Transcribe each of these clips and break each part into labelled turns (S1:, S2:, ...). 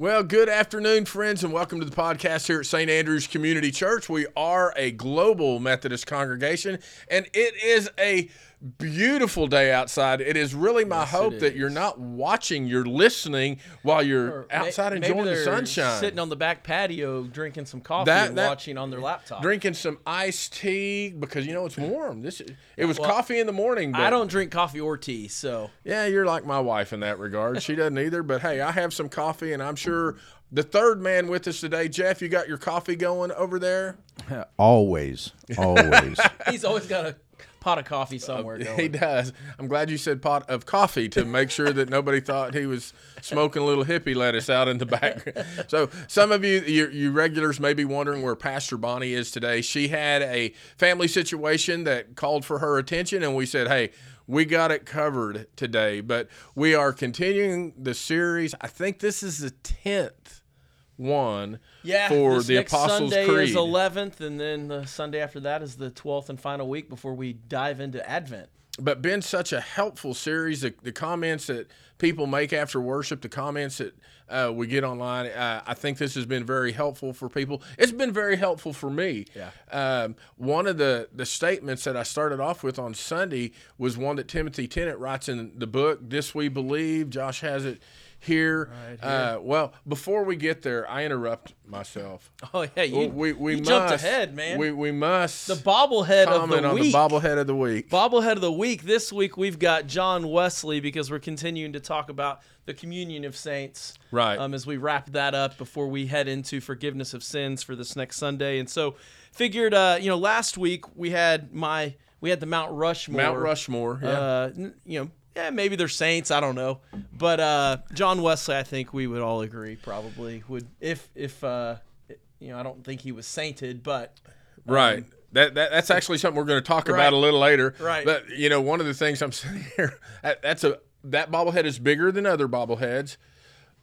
S1: Well, good afternoon, friends, and welcome to the podcast here at St. Andrew's Community Church. We are a global Methodist congregation, and it is a beautiful day outside. It is really my
S2: Yes,
S1: hope that you're not watching, you're listening while you're
S2: Or may-
S1: outside
S2: maybe
S1: enjoying the sunshine.
S2: sitting on the back patio drinking some coffee
S1: That-
S2: and
S1: that-
S2: watching on their laptop.
S1: Drinking some iced tea because you know it's warm. This is, it was
S2: Well,
S1: coffee in the morning. But
S2: I don't drink coffee or tea, so
S1: Yeah, you're like my wife in that regard. She doesn't either. But hey, I have some coffee, and I'm sure the third man with us today, Jeff, you got your coffee going over there.
S3: Always, always.
S2: he's always got a pot of coffee somewhere
S1: He does. I'm glad you said pot of coffee to make sure that nobody thought he was smoking a little hippie lettuce out in the background. So some of you, you, you regulars, may be wondering where Pastor Bonnie is today. She had a family situation that called for her attention, and we said, "Hey, we got it covered today." But we are continuing the series. I think this is the tenth one
S2: Yeah,
S1: for the Apostles'
S2: Sunday
S1: Creed.
S2: is 11th, and then the Sunday after that is the 12th and final week before we dive into Advent.
S1: But been such a helpful series. The, the comments that people make after worship, the comments that uh, we get online, uh, I think this has been very helpful for people. It's been very helpful for me.
S2: Yeah.
S1: Um, one of the the statements that I started off with on Sunday was one that Timothy Tennent writes in the book. This we believe. Josh has it. Here.
S2: Right
S1: Uh, well, before we get there, I interrupt myself.
S2: Oh yeah, you,
S1: we we
S2: you
S1: must,
S2: jumped ahead, man.
S1: We we must
S2: the bobblehead of
S1: comment
S2: the
S1: on
S2: week.
S1: the bobblehead of the week.
S2: Bobblehead of the week. This week we've got John Wesley because we're continuing to talk about the communion of saints.
S1: Right.
S2: Um, as we wrap that up before we head into forgiveness of sins for this next Sunday, and so figured, uh, you know, last week we had my we had the Mount Rushmore.
S1: Mount Rushmore. Yeah.
S2: Uh, you know, yeah, maybe they're saints. I don't know, but uh, John Wesley, I think we would all agree probably would if if uh, you know, I don't think he was sainted, but
S1: Right. That, that that's actually something we're going to talk
S2: Right.
S1: about a little later.
S2: Right.
S1: But you know, one of the things I'm saying here, that, that's a that bobblehead is bigger than other bobbleheads,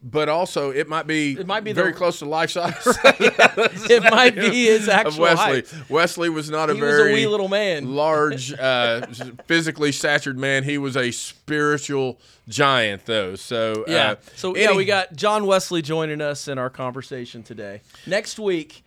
S1: but also it might be
S2: It might be
S1: very
S2: the-
S1: close to life size.
S2: it might be his actual
S1: Wesley.
S2: height.
S1: Wesley was not a
S2: He was a
S1: very
S2: wee little man.
S1: large, uh, physically statured man. He was a spiritual giant, though. So
S2: Yeah.
S1: uh,
S2: so yeah, we got John Wesley joining us in our conversation today. Next week,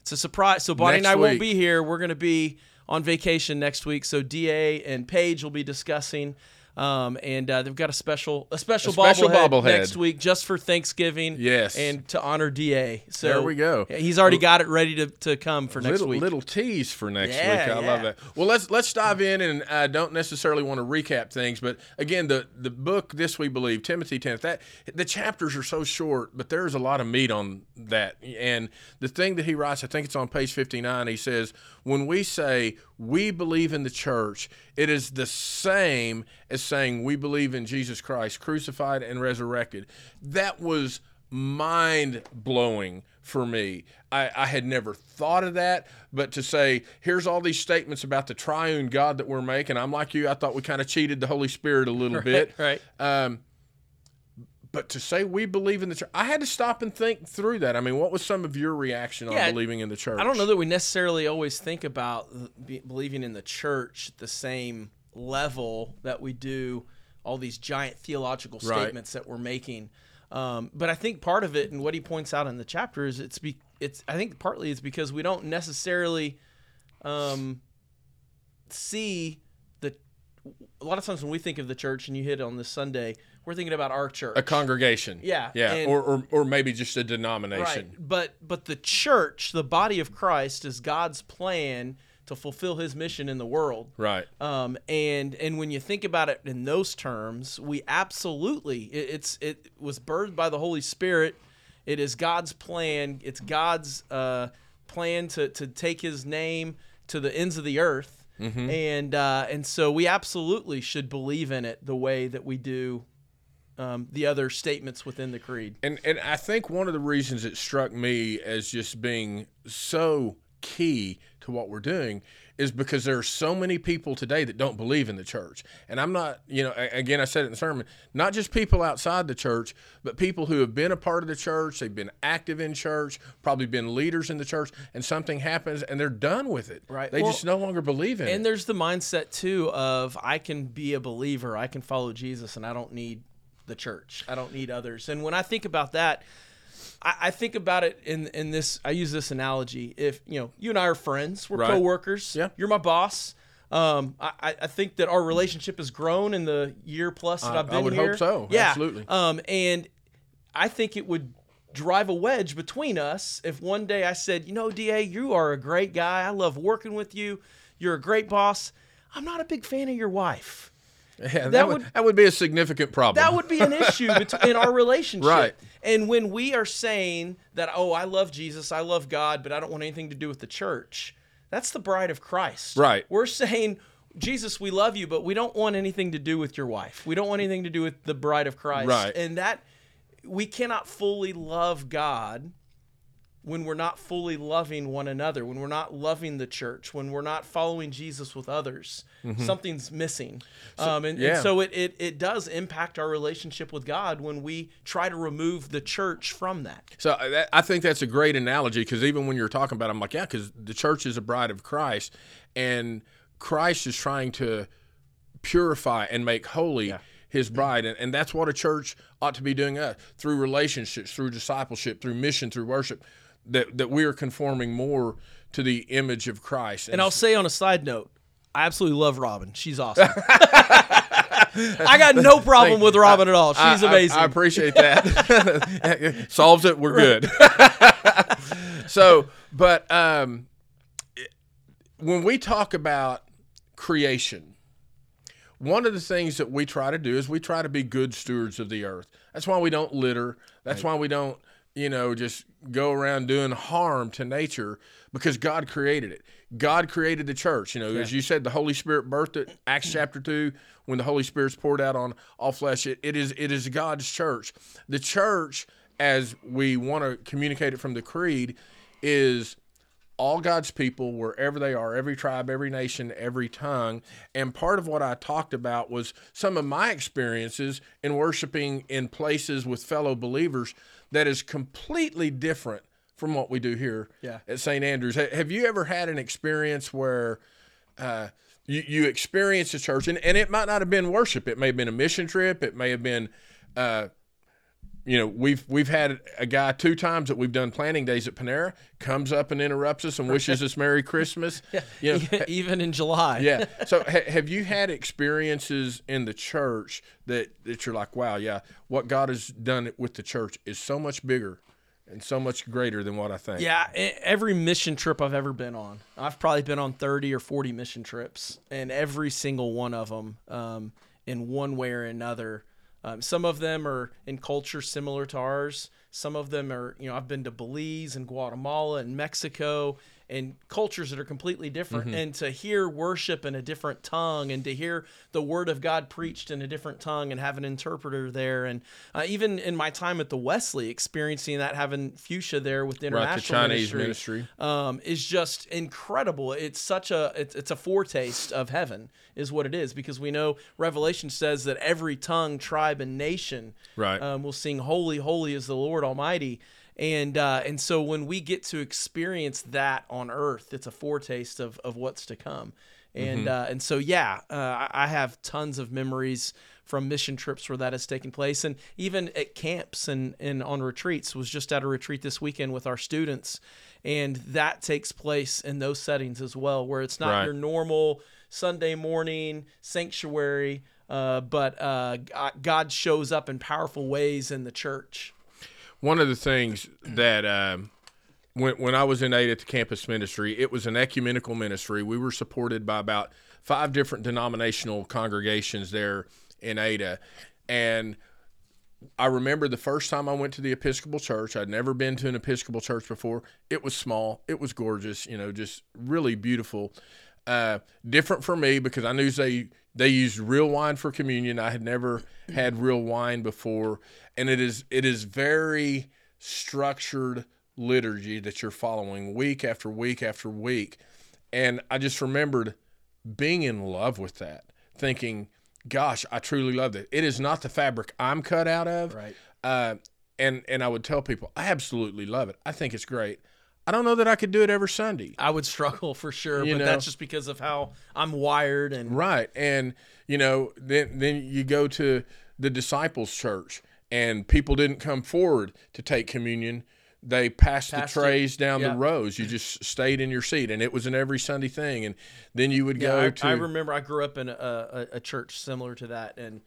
S2: it's a surprise. So Bonnie and I won't be here. We're going to be on vacation next week. So Da and Paige will be discussing. Um, and uh, they've got a special a special,
S1: A special
S2: bobblehead,
S1: bobblehead.
S2: next week just for Thanksgiving.
S1: Yes.
S2: and to honor Da. So
S1: There we go.
S2: He's already got it ready to, to come for next
S1: little,
S2: week.
S1: Little tease for next
S2: Yeah,
S1: week. I
S2: yeah.
S1: love that. Well, let's let's dive in, and I don't necessarily want to recap things, but again, the the book "This We Believe," Timothy Tennent. That the chapters are so short, but there's a lot of meat on that. And the thing that he writes, I think it's on page fifty nine. He says, "When we say we believe in the church, it is the same as saying we believe in Jesus Christ, crucified and resurrected." That was mind blowing for me. I, I had never thought of that, but to say, here's all these statements about the triune God that we're making, I'm like you, I thought we kind of cheated the Holy Spirit a little bit.
S2: right.
S1: Um, but to say we believe in the church, I had to stop and think through that. I mean, what was some of your reaction on
S2: Yeah,
S1: believing in the church?
S2: I don't know that we necessarily always think about believing in the church at the same level that we do all these giant theological
S1: Right.
S2: statements that we're making. Um, but I think part of it, and what he points out in the chapter, is it's be, it's I think partly it's because we don't necessarily um, see. A lot of times when we think of the church, and you hit on this Sunday, we're thinking about our church.
S1: A congregation.
S2: Yeah,
S1: Yeah.
S2: and-
S1: Or, or, or maybe just a denomination.
S2: Right. But but the church, the body of Christ, is God's plan to fulfill His mission in the world.
S1: Right.
S2: Um, and and when you think about it in those terms, we absolutely it, it's it was birthed by the Holy Spirit. It is God's plan. It's God's uh, plan to to take His name to the ends of the earth. And uh, and so we absolutely should believe in it the way that we do um, the other statements within the creed.
S1: And and I think one of the reasons it struck me as just being so key to what we're doing is because there are so many people today that don't believe in the church. And I'm not, you know, again, I said it in the sermon, not just people outside the church, but people who have been a part of the church, they've been active in church, probably been leaders in the church, and something happens and they're done with it.
S2: Right.
S1: They
S2: Well,
S1: just no longer believe in
S2: And
S1: it.
S2: And there's the mindset too of I can be a believer, I can follow Jesus, and I don't need the church. I don't need others. And when I think about that, I, I think about it in in this. I use this analogy. If you know, you and I are friends, we're
S1: Right.
S2: coworkers.
S1: Yeah.
S2: You're my boss. Um, I, I think that our relationship has grown in the year plus that
S1: I-
S2: I've been here.
S1: I would hope so.
S2: Yeah.
S1: Absolutely.
S2: Um, and I think it would drive a wedge between us if one day I said, you know, Da, you are a great guy. I love working with you. You're a great boss. I'm not a big fan of your wife.
S1: Yeah, that,
S2: That
S1: would,
S2: would-
S1: that would be a significant problem.
S2: That would be an issue in our relationship.
S1: Right.
S2: And when we are saying that, oh, I love Jesus, I love God, but I don't want anything to do with the church, that's the bride of Christ.
S1: Right.
S2: We're saying, Jesus, we love you, but we don't want anything to do with your wife. We don't want anything to do with the bride of Christ.
S1: Right.
S2: And that we cannot fully love God when we're not fully loving one another, when we're not loving the church, when we're not following Jesus with others. Something's missing. um, and, and
S1: Mm-hmm.
S2: so it, it, it does impact our relationship with God when we try to remove the church from that.
S1: So uh, that, I think that's a great analogy because even when you're talking about, it, I'm like, yeah, because the church is a bride of Christ, and Christ is trying to purify and make holy His bride, and, and that's what a church ought to be doing uh, through relationships, through discipleship, through mission, through worship, that that we are conforming more to the image of Christ.
S2: And I'll say on a side note, I absolutely love Robin. She's awesome. I got no problem with Robin at all. She's
S1: I- I-
S2: amazing.
S1: I, appreciate that. Solves it. We're good. so, but um, when we talk about creation, one of the things that we try to do is we try to be good stewards of the earth. That's why we don't litter. That's why we don't, you know, just go around doing harm to nature because God created it. God created the church. You know, as you said, the Holy Spirit birthed it. Acts chapter two, when the Holy Spirit's poured out on all flesh, it, it is it is God's church. The church, as we want to communicate it from the creed, is all God's people, wherever they are, every tribe, every nation, every tongue. And part of what I talked about was some of my experiences in worshiping in places with fellow believers that is completely different from what we do here
S2: Yeah.
S1: at St. Andrews. Have you ever had an experience where uh, you, you experienced a church, and, and it might not have been worship, it may have been a mission trip, it may have been. Uh, you know, we've we've had a guy two times that we've done planning days at Panera comes up and interrupts us and wishes us Merry Christmas. You know,
S2: Even in July.
S1: yeah. So ha- have you had experiences in the church that that you're like, wow, yeah, what God has done with the church is so much bigger and so much greater than what I think.
S2: Yeah, every mission trip I've ever been on, I've probably been on 30 or 40 mission trips, and every single one of them, um, in one way or another, um, some of them are in culture similar to ours. Some of them are, you know, I've been to Belize and Guatemala and Mexico and cultures that are completely different. And to hear worship in a different tongue and to hear the word of God preached in a different tongue and have an interpreter there. And uh, even in my time at the Wesley, experiencing that, having fuchsia there with the
S1: Right,
S2: international
S1: the Chinese
S2: ministry,
S1: ministry.
S2: um, is just incredible. It's such a it's, it's a foretaste of heaven, is what it is, because we know Revelation says that every tongue, tribe, and nation
S1: Right.
S2: um, will sing, "Holy, holy is the Lord Almighty." And uh, and so when we get to experience that on earth, it's a foretaste of, of what's to come. And uh, and so yeah, uh, I have tons of memories from mission trips where that has taken place, and even at camps and and on retreats. Was just at a retreat this weekend with our students, and that takes place in those settings as well, where it's not
S1: Right.
S2: your normal Sunday morning sanctuary, uh, but uh, God shows up in powerful ways in the church.
S1: One of the things that um, when when I was in Ada at the campus ministry, it was an ecumenical ministry. We were supported by about five different denominational congregations there in Ada, and I remember the first time I went to the Episcopal Church. I'd never been to an Episcopal church before. It was small. It was gorgeous. You know, just really beautiful. Uh, different for me because I knew they they used real wine for communion. I had never had real wine before, and it is it is very structured liturgy that you're following week after week after week. And I just remembered being in love with that, thinking, gosh, I truly love it. It is not the fabric I'm cut out of.
S2: Right.
S1: Uh, and and I would tell people, I absolutely love it. I think it's great. I don't know that I could do it every Sunday.
S2: I would struggle for sure,
S1: You
S2: but
S1: know?
S2: that's just because of how I'm wired and
S1: Right. And you know, then then you go to the disciples church and people didn't come forward to take communion, they passed,
S2: Passed
S1: the
S2: it.
S1: trays down
S2: Yeah.
S1: the rows. You just stayed in your seat, and it was an every Sunday thing. And then you would
S2: Yeah,
S1: go
S2: I,
S1: to
S2: I remember I grew up in a, a, a church similar to that, and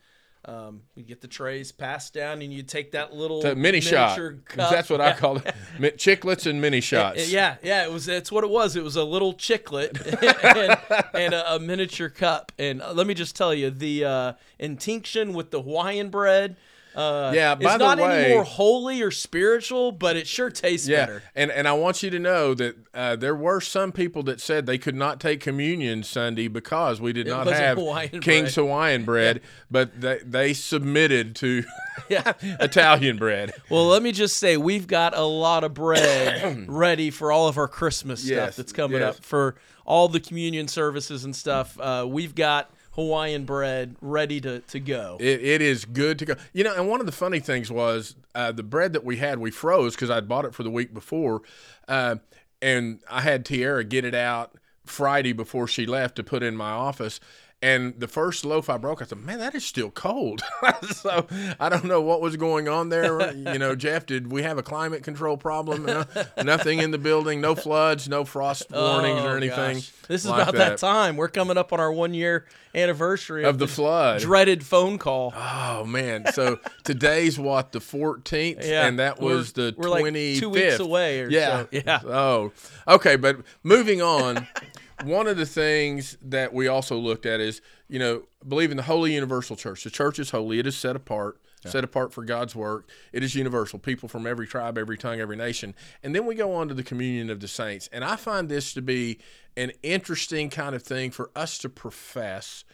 S2: um, you get the trays passed down, and you take that little
S1: mini shot.
S2: miniature cup.
S1: That's what I call it. Chiclets and mini shots.
S2: Yeah, yeah, it was. It's what it was. It was a little chiclet and, and a, a miniature cup. And uh, let me just tell you, the uh, intinction with the Hawaiian bread. Uh,
S1: Yeah, by
S2: it's not
S1: way-
S2: any more holy or spiritual, but it sure tastes
S1: Yeah,
S2: better.
S1: and and I want you to know that uh, there were some people that said they could not take communion Sunday because we did
S2: It
S1: not have
S2: Hawaiian
S1: King's
S2: bread.
S1: Hawaiian bread, but they they submitted to Italian bread.
S2: Well, let me just say we've got a lot of bread ready for all of our Christmas stuff that's coming
S1: yes.
S2: up for all the communion services and stuff. Uh, we've got Hawaiian bread ready to, to go.
S1: It, it is good to go. You know, and one of the funny things was uh, the bread that we had, we froze because I'd bought it for the week before. Uh, and I had Tiara get it out Friday before she left to put in my office. And the first loaf I broke, I said, man, that is still cold. so I don't know what was going on there. You know, Jeff, did we have a climate control problem? No, nothing in the building, no floods, no frost oh, warnings
S2: Oh,
S1: or anything.
S2: gosh. This is
S1: like
S2: about that. time. We're coming up on our one year anniversary
S1: Of the flood.
S2: dreaded phone call.
S1: Oh man! So today's what the 14th,
S2: Yeah,
S1: and that
S2: we're-
S1: was the
S2: we're like two weeks away or
S1: yeah,
S2: so. Yeah.
S1: Oh, okay. But moving on, one of the things that we also looked at is you know believe in the Holy Universal Church. The church is holy; it is set apart. Set apart for God's work. It is universal. People from every tribe, every tongue, every nation. And then we go on to the communion of the saints. And I find this to be an interesting kind of thing for us to profess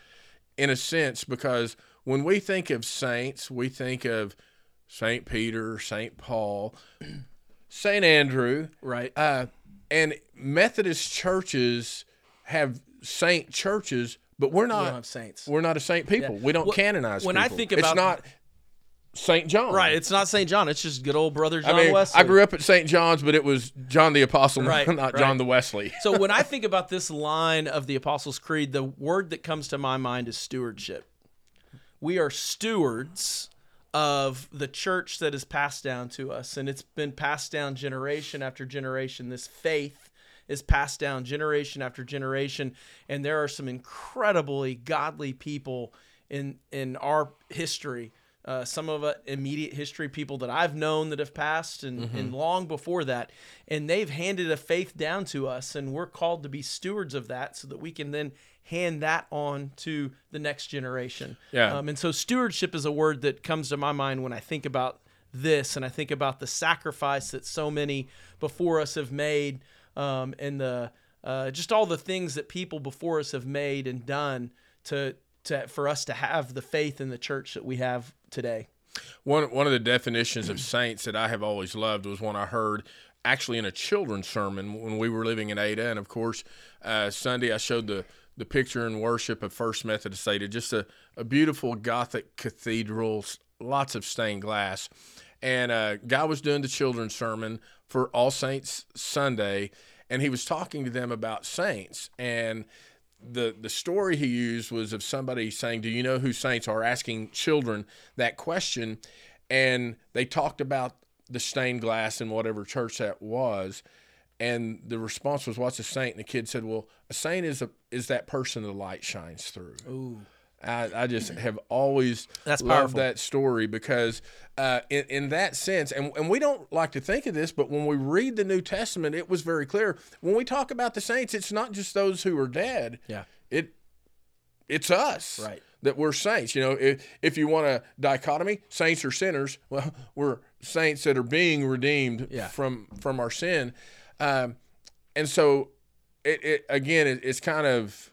S1: in a sense because when we think of saints, we think of Saint Peter, Saint Paul, Saint Andrew,
S2: Right.
S1: uh, and Methodist churches have saint churches, but we're
S2: we
S1: not.
S2: saints.
S1: We're not a saint people. We don't
S2: Well,
S1: canonize.
S2: when I
S1: people.
S2: think
S1: it's not Saint John.
S2: Right. It's not St. John. It's just good old brother John
S1: I mean,
S2: Wesley.
S1: I grew up at St. John's, but it was John the Apostle,
S2: Right,
S1: not
S2: right.
S1: John the Wesley.
S2: so when I think about this line of the Apostles' Creed, the word that comes to my mind is stewardship. We are stewards of the church that is passed down to us, and it's been passed down generation after generation. This faith is passed down generation after generation, and there are some incredibly godly people in in our history. Uh, some of it immediate history people that I've known that have passed and, and long before that. And they've handed a faith down to us, and we're called to be stewards of that so that we can then hand that on to the next generation.
S1: Yeah.
S2: Um, and so stewardship is a word that comes to my mind when I think about this and I think about the sacrifice that so many before us have made um, and the uh, just all the things that people before us have made and done to to for us to have the faith in the church that we have today.
S1: One one of the definitions of saints that I have always loved was one I heard actually in a children's sermon when we were living in Ada, and of course uh, Sunday I showed the the picture in worship of First Methodist Ada, just a, a beautiful Gothic cathedral, lots of stained glass, and uh, guy was doing the children's sermon for All Saints Sunday, and he was talking to them about saints and the the story he used was of somebody saying, "Do you know who saints are?" Asking children that question, and they talked about the stained glass in whatever church that was, and the response was, "What's a saint?" And the kid said, "Well, a saint is a is that person the light shines through."
S2: Ooh.
S1: I, I just have always
S2: That's
S1: loved
S2: powerful.
S1: that story because uh, in, in that sense, and, and we don't like to think of this, but when we read the New Testament, it was very clear. When we talk about the saints, it's not just those who are dead.
S2: Yeah.
S1: It it's us.
S2: Right.
S1: That we're saints. You know, if, if you want a dichotomy, saints or sinners, well, we're saints that are being redeemed
S2: Yeah.
S1: from from our sin. Um, and so it, it again it, it's kind of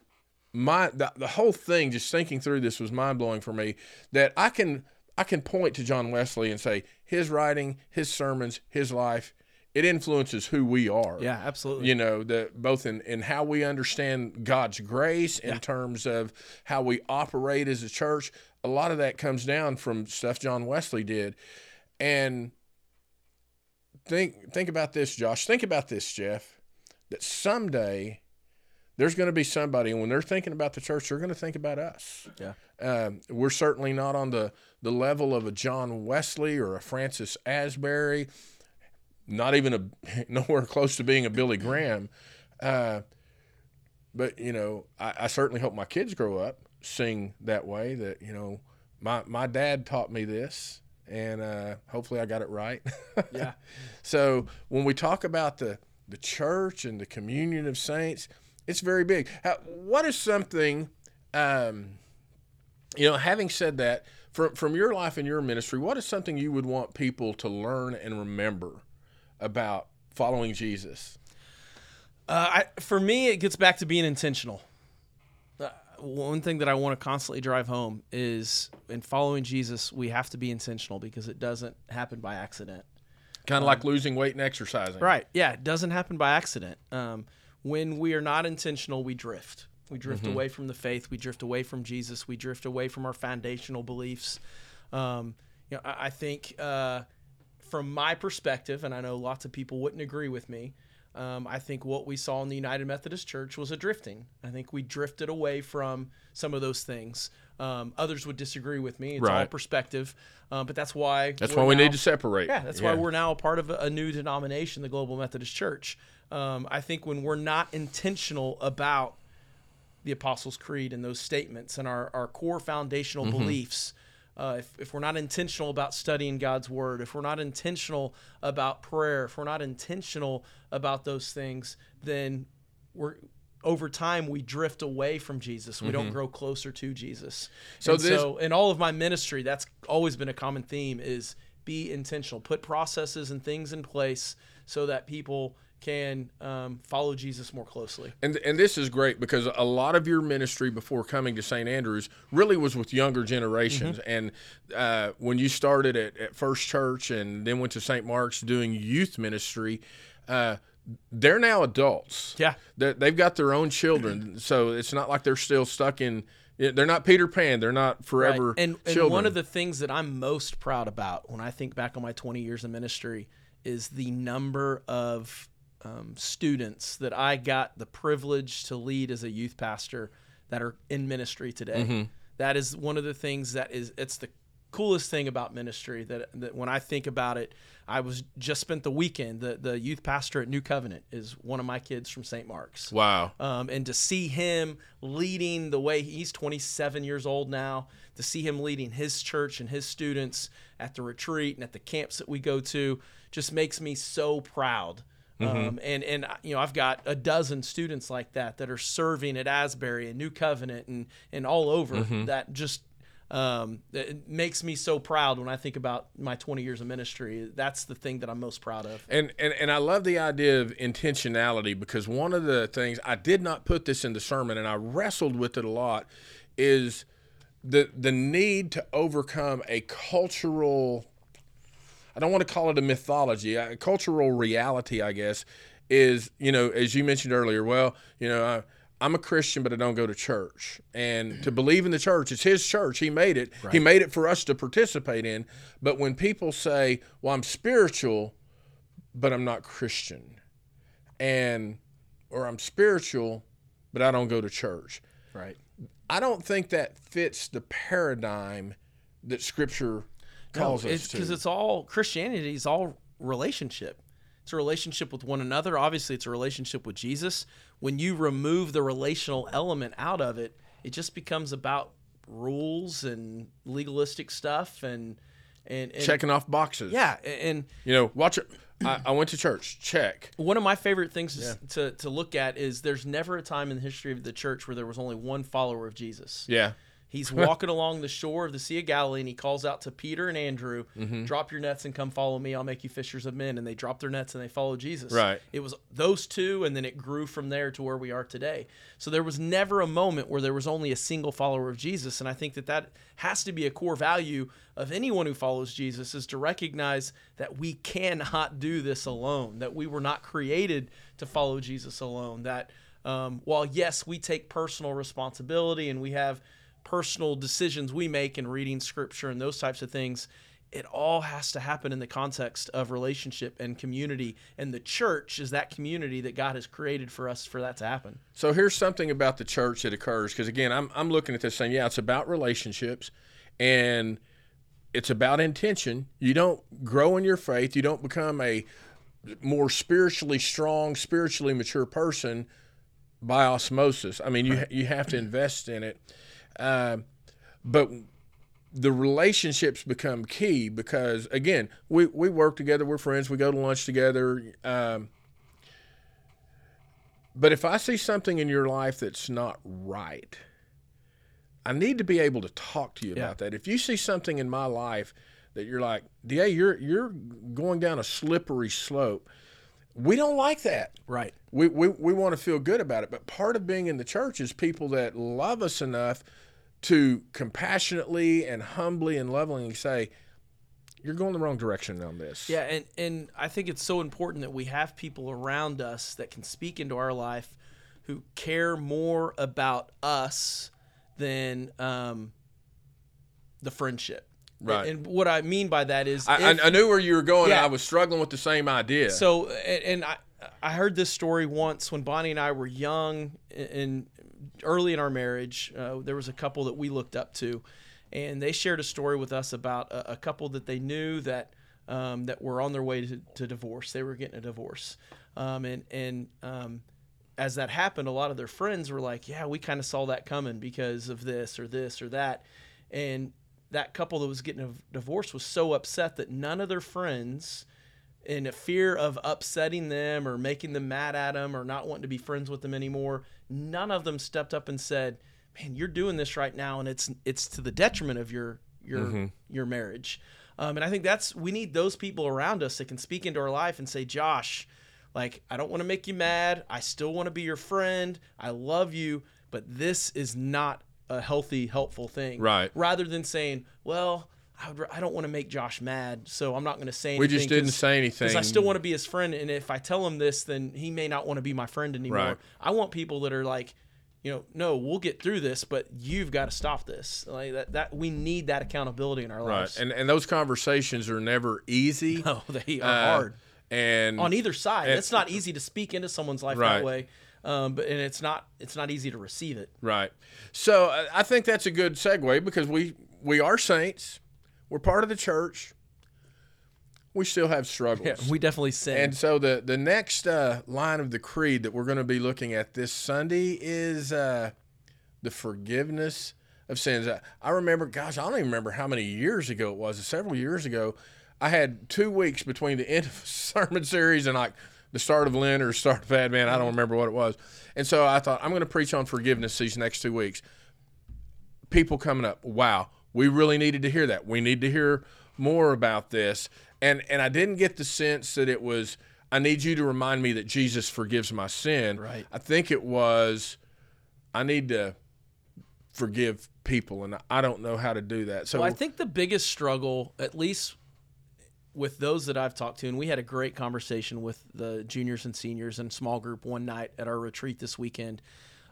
S1: my the, the whole thing just thinking through this was mind blowing for me that I can I can point to John Wesley and say his writing, his sermons, his life, it influences who we are.
S2: Yeah, absolutely.
S1: You know, the both in, in how we understand God's grace in terms of how we operate as a church. A lot of that comes down from stuff John Wesley did. And think think about this, Josh. Think about this, Jeff. That someday there's going to be somebody, and when they're thinking about the church, they're going to think about us.
S2: Yeah.
S1: Um, we're certainly not on the, the level of a John Wesley or a Francis Asbury, not even a nowhere close to being a Billy Graham. Uh, but you know, I, I certainly hope my kids grow up sing that way. That you know, my my dad taught me this, and uh, hopefully I got it right.
S2: Yeah.
S1: so when we talk about the the church and the communion of saints, it's very big. How, what is something, um, you know, having said that, from from your life and your ministry, what is something you would want people to learn and remember about following Jesus?
S2: Uh, I, for me, it gets back to being intentional. Uh, one thing that I want to constantly drive home is in following Jesus, we have to be intentional because it doesn't happen by accident.
S1: Kind of like losing weight and exercising.
S2: Right. Yeah. It doesn't happen by accident. Um, when we are not intentional, we drift. We drift away from the faith. We drift away from Jesus. We drift away from our foundational beliefs. Um, you know, I, I think uh, from my perspective, and I know lots of people wouldn't agree with me. Um, I think what we saw in the United Methodist Church was a drifting. I think we drifted away from some of those things. Um, others would disagree with me. It's all
S1: Right.
S2: perspective, um, but that's why
S1: That's why we
S2: now-
S1: need to separate.
S2: yeah, that's why we're now a part of a, a new denomination, the Global Methodist Church. Um, I think when we're not intentional about the Apostles' Creed and those statements and our, our core foundational
S1: Mm-hmm.
S2: beliefs, uh, if, if we're not intentional about studying God's Word, if we're not intentional about prayer, if we're not intentional about those things, then we're over time we drift away from Jesus. We don't grow closer to Jesus.
S1: Mm-hmm. So
S2: And
S1: this-
S2: so in all of my ministry, that's always been a common theme is be intentional, put processes and things in place so that people can um, follow Jesus more closely.
S1: And and this is great because a lot of your ministry before coming to St. Andrews really was with younger generations.
S2: Mm-hmm.
S1: And uh, when you started at, at First Church and then went to St. Mark's doing youth ministry, uh, they're now adults.
S2: Yeah.
S1: They're, they've got their own children, so it's not like they're still stuck in. They're not Peter Pan. They're not forever
S2: And, and
S1: children.
S2: one of the things that I'm most proud about when I think back on my 20 years of ministry is the number of um, students that I got the privilege to lead as a youth pastor that are in ministry today.
S1: Mm-hmm.
S2: That is one of the things that is it's the coolest thing about ministry that, that when I think about it, I was just spent the weekend. The the youth pastor at New Covenant is one of my kids from St. Mark's
S1: wow.
S2: um, and to see him leading the way he's 27 years old now to see him leading his church and his students at the retreat and at the camps that we go to just makes me so proud um, and and you know I've got a dozen students like that that are serving at Asbury and New Covenant and and all over that just um, it makes me so proud when I think about my 20 years of ministry. That's the thing that I'm most proud of.
S1: And, and and I love the idea of intentionality because one of the things I did not put this in the sermon and I wrestled with it a lot is the the need to overcome a cultural I don't want to call it a mythology, a cultural reality, I guess, is, you know, as you mentioned earlier, well, you know, I, I'm a Christian, but I don't go to church. And to believe in the church, it's his church. He made it. He made it for us to participate in. But when people say, well, I'm spiritual, but I'm not Christian, and, or I'm spiritual, but I don't go to church.
S2: Right.
S1: I don't think that fits the paradigm that Scripture calls us
S2: because it's all Christianity is all relationship. It's a relationship with one another. Obviously, it's a relationship with Jesus. When you remove the relational element out of it, it just becomes about rules and legalistic stuff and and, and
S1: checking off boxes.
S2: yeah. And
S1: You know, watch it. I, I went to church. Check.
S2: one of my favorite things to, to to look at is there's never a time in the history of the church where there was only one follower of Jesus.
S1: Yeah.
S2: He's walking along the shore of the Sea of Galilee and he calls out to Peter and Andrew,
S1: Mm-hmm.
S2: drop your nets and come follow me. I'll make you fishers of men. And they drop their nets and they follow Jesus.
S1: Right.
S2: It was those two, and then it grew from there to where we are today. So there was never a moment where there was only a single follower of Jesus. And I think that that has to be a core value of anyone who follows Jesus is to recognize that we cannot do this alone, that we were not created to follow Jesus alone. That um, while, yes, we take personal responsibility and we have personal decisions we make in reading scripture and those types of things it all has to happen in the context of relationship and community. And the church is that community that God has created for us for that to happen.
S1: So here's something about the church that occurs because again, I'm I'm looking at this saying, yeah, it's about relationships, and it's about intention. You don't grow in your faith. You don't become a more spiritually strong, spiritually mature person by osmosis. I mean, you you have to invest in it, uh, but the relationships become key because again, we we work together. We're friends. We go to lunch together. Um, but if I see something in your life that's not right, I need to be able to talk to you
S2: Yeah.
S1: about that. If you see something in my life that you're like, Da, you're you're going down a slippery slope. We don't like that.
S2: Right.
S1: We, we, we want to feel good about it. But part of being in the church is people that love us enough to compassionately and humbly and lovingly say, You're going the wrong direction on this.
S2: Yeah, and and I think it's so important that we have people around us that can speak into our life who care more about us than um, the friendship.
S1: Right.
S2: And, what I mean by that is,
S1: I,
S2: if-
S1: I, I knew where you were going.
S2: Yeah.
S1: I was struggling with the same idea.
S2: so and, and I I heard this story once when Bonnie and I were young and early in our marriage. Uh, there was a couple that we looked up to, and they shared a story with us about a, a couple that they knew that um, that were on their way to, to divorce. They were getting a divorce, um, and and um, as that happened, a lot of their friends were like, "Yeah, we kind of saw that coming because of this or this or that," and that couple that was getting a divorce was so upset that none of their friends in a fear of upsetting them or making them mad at them or not wanting to be friends with them anymore, none of them stepped up and said, "Man, you're doing this right now, and it's it's to the detriment of your your your marriage." Um, and I think that's we need those people around us that can speak into our life and say, "Josh, like I don't want to make you mad. I still want to be your friend. I love you, but this is not a healthy, helpful thing."
S1: Right.
S2: Rather than saying, "Well." I, would, I don't want to make Josh mad, so I'm not going to say anything.
S1: we just didn't say anything.
S2: because I still want to be his friend, and if I tell him this, then he may not want to be my friend anymore.
S1: Right.
S2: I want people that are like, you know, no, we'll get through this, but you've got to stop this. Like that, that we need that accountability in our lives. Right.
S1: And, and those conversations are never easy.
S2: no, they are
S1: Uh,
S2: hard
S1: And
S2: on either side. it's not easy to speak into someone's life
S1: Right.
S2: that way, um, but and it's not it's not easy to receive it.
S1: Right. So uh, I think that's a good segue because we we are saints. We're part of the church. We still have struggles.
S2: Yeah, we definitely sin.
S1: and so the the next uh, line of the creed that we're going to be looking at this Sunday is uh, the forgiveness of sins. I, I remember, gosh, I don't even remember how many years ago it was. Several years ago, I had two weeks between the end of a sermon series and like the start of Lent or start of Advent. I don't remember what it was. And so I thought I'm going to preach on forgiveness these next two weeks people coming up, wow, we really needed to hear that. We need to hear more about this. And and I didn't get the sense that it was I need you to remind me that Jesus forgives my sin.
S2: Right.
S1: I think it was I need to forgive people and I don't know how to do that. So
S2: Well, I think the biggest struggle, at least with those that I've talked to, and we had a great conversation with the juniors and seniors and small group one night at our retreat this weekend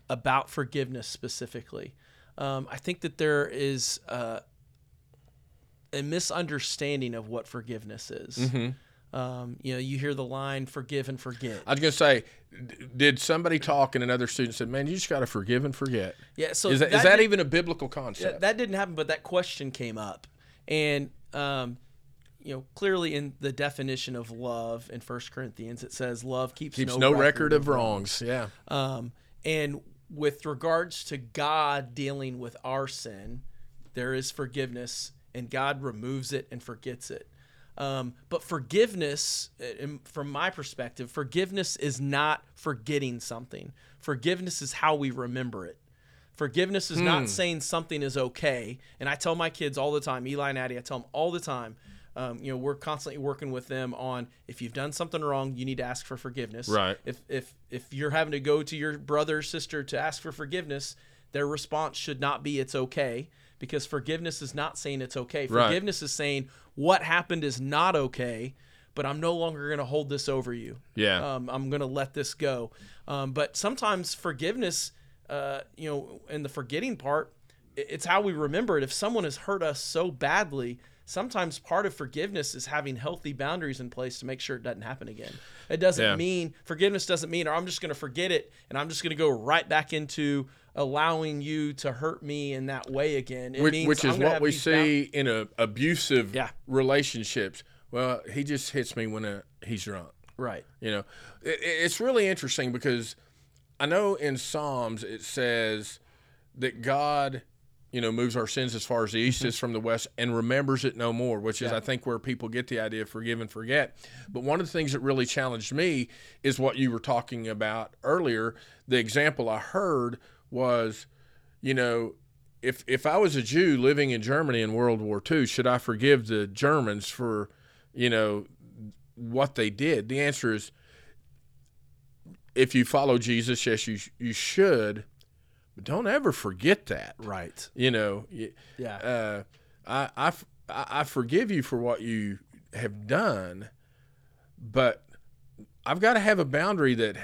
S2: about forgiveness specifically. Um, I think that there is uh, a misunderstanding of what forgiveness is.
S1: Mm-hmm.
S2: Um, you know, you hear the line "forgive and forget."
S1: I was going to say, d- did somebody talk and another student said, "Man, you just got to forgive and forget."
S2: Yeah, so
S1: is that, is that
S2: did-
S1: even a biblical concept?
S2: that, that didn't happen, but that question came up, and um, you know, clearly in the definition of love in First Corinthians, it says love keeps,
S1: Keeps no, record of wrongs. Yeah.
S2: Um, and with regards to God dealing with our sin, there is forgiveness, and God removes it and forgets it. Um, but forgiveness, uh, from my perspective, forgiveness is not forgetting something. Forgiveness is how we remember it. Forgiveness is not saying something is okay. And I tell my kids all the time, Eli and Addie, I tell them all the time, um, you know, we're constantly working with them on if you've done something wrong, you need to ask for forgiveness.
S1: Right.
S2: If if if you're having to go to your brother or sister to ask for forgiveness, their response should not be it's okay because forgiveness is not saying it's okay.
S1: Right.
S2: Forgiveness is saying what happened is not okay, but I'm no longer going to hold this over you.
S1: Yeah.
S2: Um, I'm going to let this go. Um, but sometimes forgiveness, uh, you know, and the forgetting part, it's how we remember it. If someone has hurt us so badly sometimes part of forgiveness is having healthy boundaries in place to make sure it doesn't happen again. It doesn't
S1: Yeah.
S2: mean forgiveness doesn't mean or I'm just going to forget it and I'm just going to go right back into allowing you to hurt me in that way again. It
S1: which,
S2: means
S1: which is what we see in a abusive
S2: Yeah.
S1: relationships. Well, he just hits me when uh, he's drunk.
S2: right.
S1: You know, it, it's really interesting because I know in Psalms it says that God, you know, moves our sins as far as the east
S2: Mm-hmm.
S1: is from the west and remembers it no more, which is, I think, where people get the idea of forgive and forget. But one of the things that really challenged me is what you were talking about earlier. The example I heard was, you know, if if I was a Jew living in Germany in World War II, should I forgive the Germans for, you know, what they did? The answer is if you follow Jesus, yes, you you should, but don't ever forget that.
S2: Right.
S1: You know,
S2: Yeah.
S1: uh, I, I I forgive you for what you have done, but I've got to have a boundary that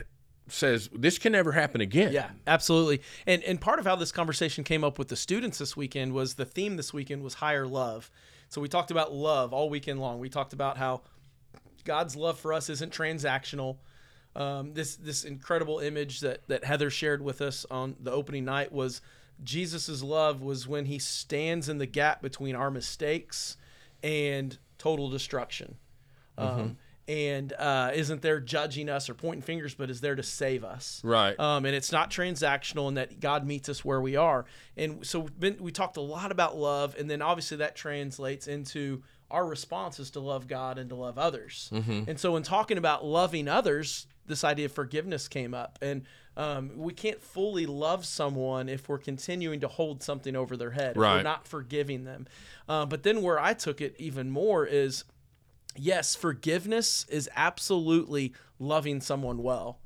S1: says this can never happen again.
S2: Yeah, absolutely. And and part of how this conversation came up with the students this weekend was the theme this weekend was higher love. So we talked about love all weekend long. We talked about how God's love for us isn't transactional. Um, this this incredible image that that Heather shared with us on the opening night was Jesus's love was when he stands in the gap between our mistakes and total destruction. Um, and uh, isn't there judging us or pointing fingers, but is there to save us.
S1: Right.
S2: Um, and it's not transactional, and that God meets us where we are. And so we've been, we talked a lot about love, and then obviously that translates into our response is to love God and to love others. And so in talking about loving others, this idea of forgiveness came up, and um, we can't fully love someone if we're continuing to hold something over their head. If we're not forgiving them. Uh, but then where I took it even more is yes, forgiveness is absolutely loving someone well.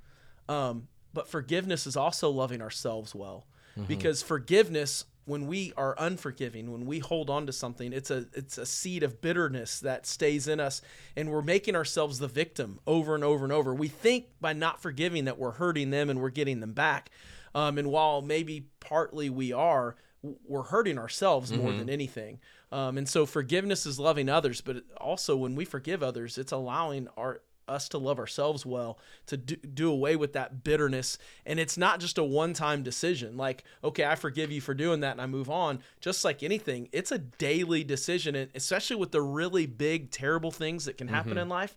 S2: Um, but forgiveness is also loving ourselves well. Because forgiveness, when we are unforgiving, when we hold on to something, it's a it's a seed of bitterness that stays in us, and we're making ourselves the victim over and over and over. We think by not forgiving that we're hurting them and we're getting them back. Um, and while maybe partly we are, we're hurting ourselves more than anything. Um, and so forgiveness is loving others, but also when we forgive others, it's allowing our us to love ourselves well, to do, do away with that bitterness. And it's not just a one time decision like, okay, I forgive you for doing that and I move on. Just like anything, it's a daily decision. And especially with the really big, terrible things that can happen in life,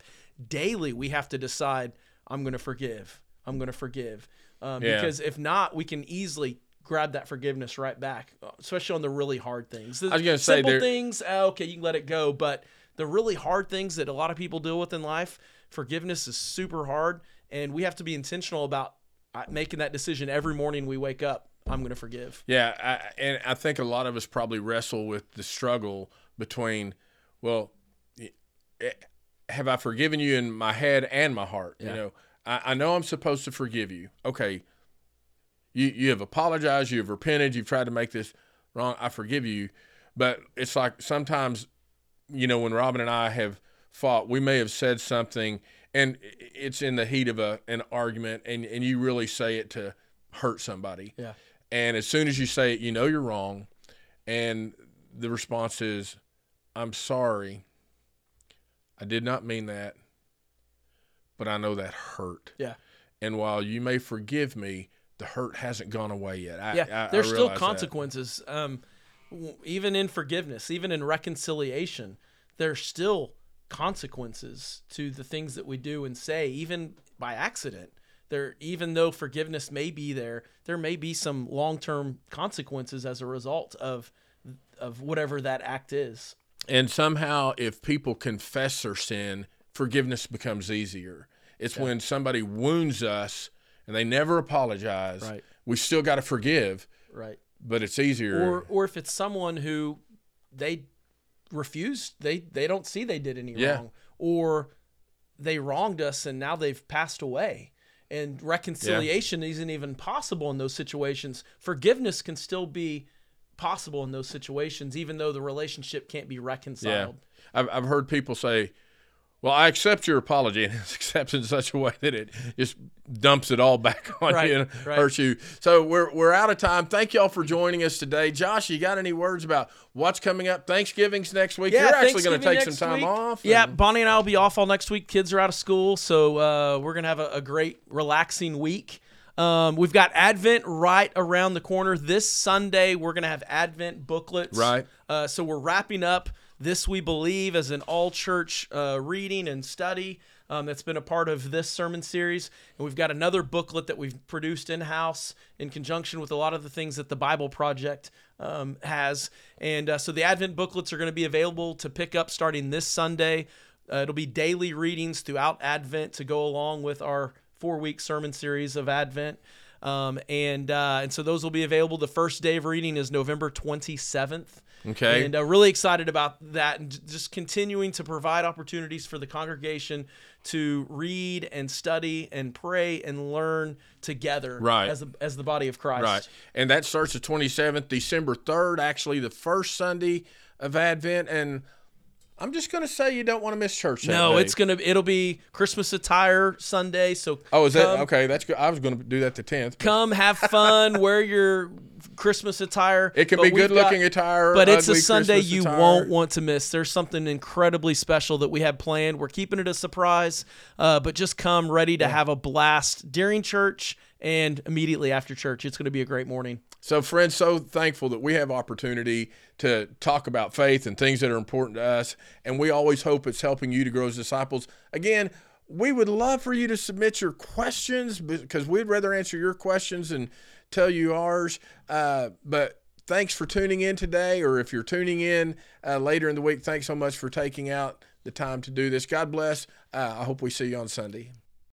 S2: daily we have to decide, I'm going to forgive. I'm going to forgive. Um,
S1: Yeah.
S2: Because if not, we can easily grab that forgiveness right back, especially on the really hard things. The
S1: I was gonna say
S2: simple things, uh, okay, you can let it go. But the really hard things that a lot of people deal with in life, forgiveness is super hard, and we have to be intentional about uh, making that decision every morning we wake up. I'm going to forgive.
S1: Yeah, I, and I think a lot of us probably wrestle with the struggle between, well, eh, have I forgiven you in my head and my heart? You know, I, I know I'm supposed to forgive you. Okay, you you have apologized, you have repented, you've tried to make this wrong. I forgive you, but it's like sometimes, you know, when Robin and I have fought, we may have said something, and it's in the heat of a an argument, and and you really say it to hurt somebody.
S2: Yeah.
S1: And as soon as you say it, you know you're wrong. And the response is, I'm sorry. I did not mean that. But I know that hurt.
S2: Yeah.
S1: And while you may forgive me, the hurt hasn't gone away yet. I,
S2: Yeah,
S1: I- I
S2: there's still consequences. Um, even in forgiveness, even in reconciliation, there's still consequences to the things that we do and say, even by accident. There, even though forgiveness may be there, there may be some long-term consequences as a result of of whatever that act is.
S1: And somehow, if people confess their sin, forgiveness becomes easier. It's when somebody wounds us and they never apologize.
S2: Right.
S1: We still got to forgive,
S2: Right.
S1: but it's easier.
S2: Or or if it's someone who they refused, they they don't see they did any
S1: Yeah.
S2: wrong, or they wronged us and now they've passed away. And reconciliation isn't even possible in those situations. Forgiveness can still be possible in those situations, even though the relationship can't be
S1: Yeah,
S2: reconciled.
S1: I've I've heard people say, Well, I accept your apology, and it's accepted in such a way that it just dumps it all back on
S2: Right,
S1: you and
S2: right.
S1: hurts you. So we're we're out of time. Thank y'all for joining us today. Josh, you got any words about what's coming up? Thanksgiving's next week. Yeah, You're actually going to take some time
S2: week.
S1: off.
S2: Yeah,
S1: and-
S2: Bonnie and I will be off all next week. Kids are out of school, so uh, we're gonna have a, a great, relaxing week. Um, we've got Advent right around the corner. This Sunday, we're gonna have Advent booklets.
S1: Right.
S2: Uh, so we're wrapping up this we believe as an all church uh, reading and study. Um, that's been a part of this sermon series. And we've got another booklet that we've produced in house in conjunction with a lot of the things that the Bible Project um, has. And uh, so the Advent booklets are going to be available to pick up starting this Sunday. Uh, it'll be daily readings throughout Advent to go along with our four week sermon series of Advent. Um, and uh, and so those will be available. The first day of reading is November 27th.
S1: Okay.
S2: And uh, really excited about that and just continuing to provide opportunities for the congregation to read and study and pray and learn together
S1: Right.
S2: as, the, as the body of Christ.
S1: Right. And that starts the 27th, December 3rd, actually the first Sunday of Advent. And I'm just going to say you don't want to miss church.
S2: No,
S1: day.
S2: it's gonna it'll be Christmas attire Sunday. So
S1: Oh, is that okay? That's good. I was going to do that the 10th.
S2: Come have fun, wear your Christmas attire.
S1: It can be good looking attire,
S2: but it's a Sunday
S1: Christmas
S2: you
S1: attire.
S2: won't want to miss. There's something incredibly special that we have planned. We're keeping it a surprise, uh, but just come ready to have a blast during church and immediately after church. It's going to be a great morning.
S1: So, friends, so thankful that we have opportunity to talk about faith and things that are important to us, and we always hope it's helping you to grow as disciples. Again, we would love for you to submit your questions because we'd rather answer your questions and tell you ours. Uh, but thanks for tuning in today, or if you're tuning in uh, later in the week, thanks so much for taking out the time to do this. God bless. Uh, I hope we see you on Sunday.